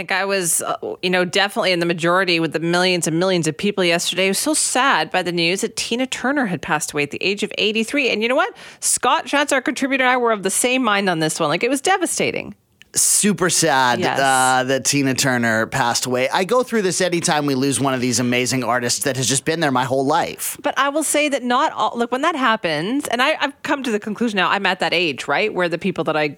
Like I was, uh, you know, definitely in the majority with the millions and millions of people yesterday. I was so sad by the news that Tina Turner had passed away at the age of 83. And you know what? Scott Shantz, our contributor, and I were of the same mind on this one. Like it was devastating. Super sad Yes. uh, that Tina Turner passed away. I go through this anytime we lose one of these amazing artists that has just been there my whole life. But I will say that not all, look, when that happens, and I, I've come to the conclusion now, I'm at that age, right? Where the people that I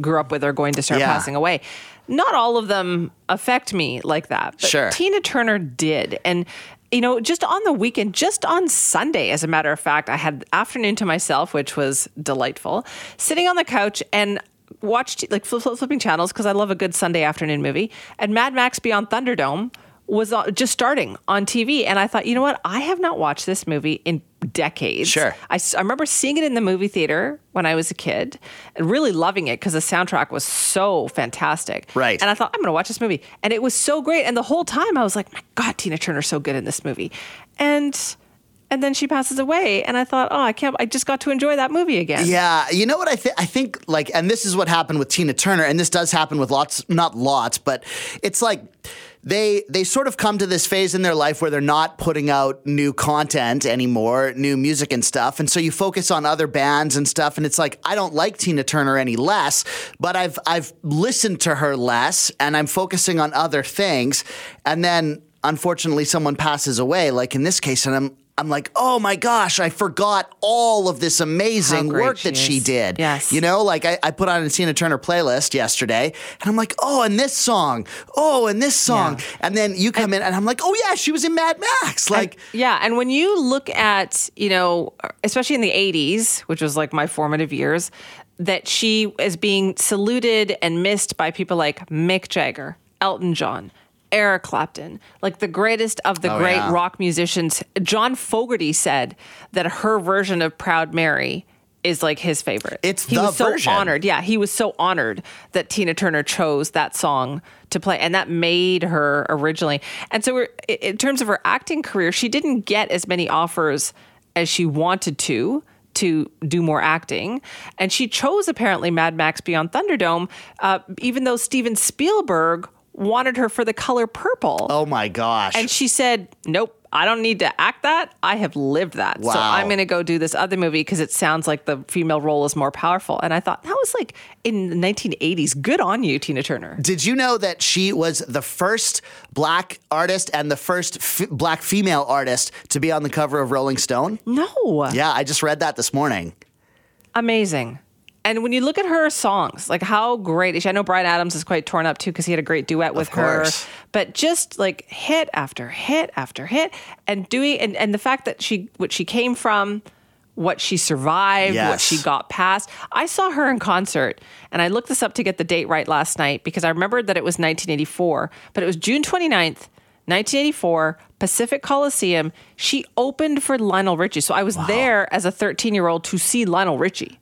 grew up with are going to start Yeah. passing away. Not all of them affect me like that. But Sure. Tina Turner did. And, you know, just on the weekend, just on Sunday, as a matter of fact, I had afternoon to myself, which was delightful, sitting on the couch and watched like flip, flip, flipping channels because I love a good Sunday afternoon movie. And Mad Max Beyond Thunderdome was uh, just starting on TV. And I thought, you know what? I have not watched this movie in decades. Sure. I remember seeing it in the movie theater when I was a kid and really loving it because the soundtrack was so fantastic. Right. And I thought, I'm going to watch this movie. And it was so great. And the whole time I was like, my God, Tina Turner's so good in this movie. And. And then she passes away, and I thought, oh, I can't. I just got to enjoy that movie again. Yeah, you know what I think? I think like, and this is what happened with Tina Turner, and this does happen with lots, not lots, but it's like they they sort of come to this phase in their life where they're not putting out new content anymore, new music and stuff, and so you focus on other bands and stuff, and it's like I don't like Tina Turner any less, but I've I've listened to her less, and I'm focusing on other things, and then unfortunately someone passes away, like in this case, and I'm. I'm like, oh my gosh, I forgot all of this amazing work she that she did. Yes. You know, like I, I put on a Tina Turner playlist yesterday and I'm like, oh, and this song. Oh, and this song. Yeah. And then you come in and I'm like, oh yeah, she was in Mad Max. Like, yeah, and when you look at, you know, especially in the 80s, which was like my formative years, that she is being saluted and missed by people like Mick Jagger, Elton John, Eric Clapton, like the greatest of the Oh, great yeah. rock musicians. John Fogerty said that her version of Proud Mary is like his favorite. It's he was so version. honored. Yeah, he was so honored that Tina Turner chose that song to play, and that made her originally. And so, we're, in terms of her acting career, she didn't get as many offers as she wanted to to do more acting, and she chose apparently Mad Max Beyond Thunderdome, uh, even though Steven Spielberg wanted her for the color purple. oh my gosh. And she said, Nope, I don't need to act that. I have lived that. So I'm going to go do this other movie because it sounds like the female role is more powerful. And I thought that was like in the 1980s. Good on you, Tina Turner. Did you know that she was the first black artist and the first f- black female artist to be on the cover of Rolling Stone? No. Yeah, I just read that this morning. Amazing. And when you look at her songs, like how great is she? I know Bryan Adams is quite torn up too because he had a great duet with her. But just like hit after hit after hit, and doing and, and the fact that she what she came from, what she survived, what she got past. I saw her in concert, and I looked this up to get the date right last night because I remembered that it was 1984, but it was June 29th. 1984, Pacific Coliseum. She opened for Lionel Richie. So I was there as a 13 year old to see Lionel Richie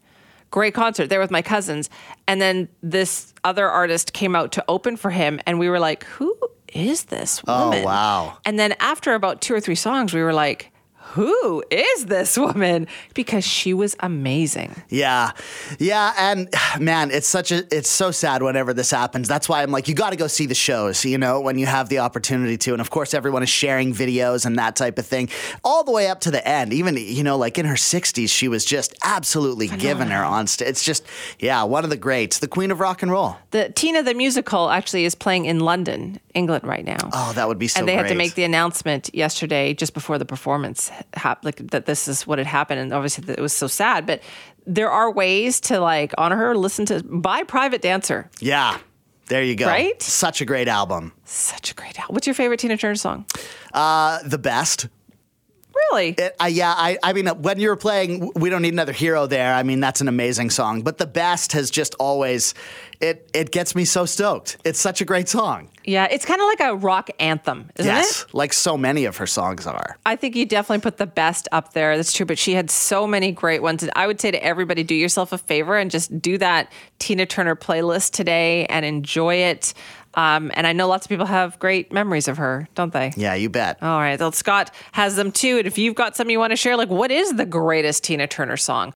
great concert there with my cousins and then this other artist came out to open for him and we were like who is this oh, woman Oh, wow. and then after about two or three songs we were like who is this woman because she was amazing Yeah. Yeah. And man, it's such a, it's so sad whenever this happens. That's why I'm like, you got to go see the shows, you know, when you have the opportunity to. And of course, everyone is sharing videos and that type of thing all the way up to the end. Even, you know, like in her 60s, she was just absolutely giving her on stage. It's just, yeah, one of the greats, the queen of rock and roll. the tina the musical actually is playing in london england right now Oh, that would be so great. and they had to make the announcement yesterday just before the performance hap- like that this is what had happened and obviously it was so sad but there are ways to like honor her listen to buy private dancer Yeah. There you go. Right? Such a great album. such a great album what's your favorite tina turner song Uh, the best. Really? It, uh, yeah, I, I mean, when you were playing "We Don't Need Another Hero," there, I mean, that's an amazing song. But the best has just always, it it gets me so stoked. It's such a great song. yeah, it's kind of like a rock anthem, isn't yes, it? like so many of her songs are. I think you definitely put the best up there. That's true, but she had so many great ones. And I would say to everybody, do yourself a favor and just do that Tina Turner playlist today and enjoy it. Um, and I know lots of people have great memories of her, don't they? Yeah, you bet. All right. Well, Scott has them too. And if you've got something you want to share, like what is the greatest Tina Turner song?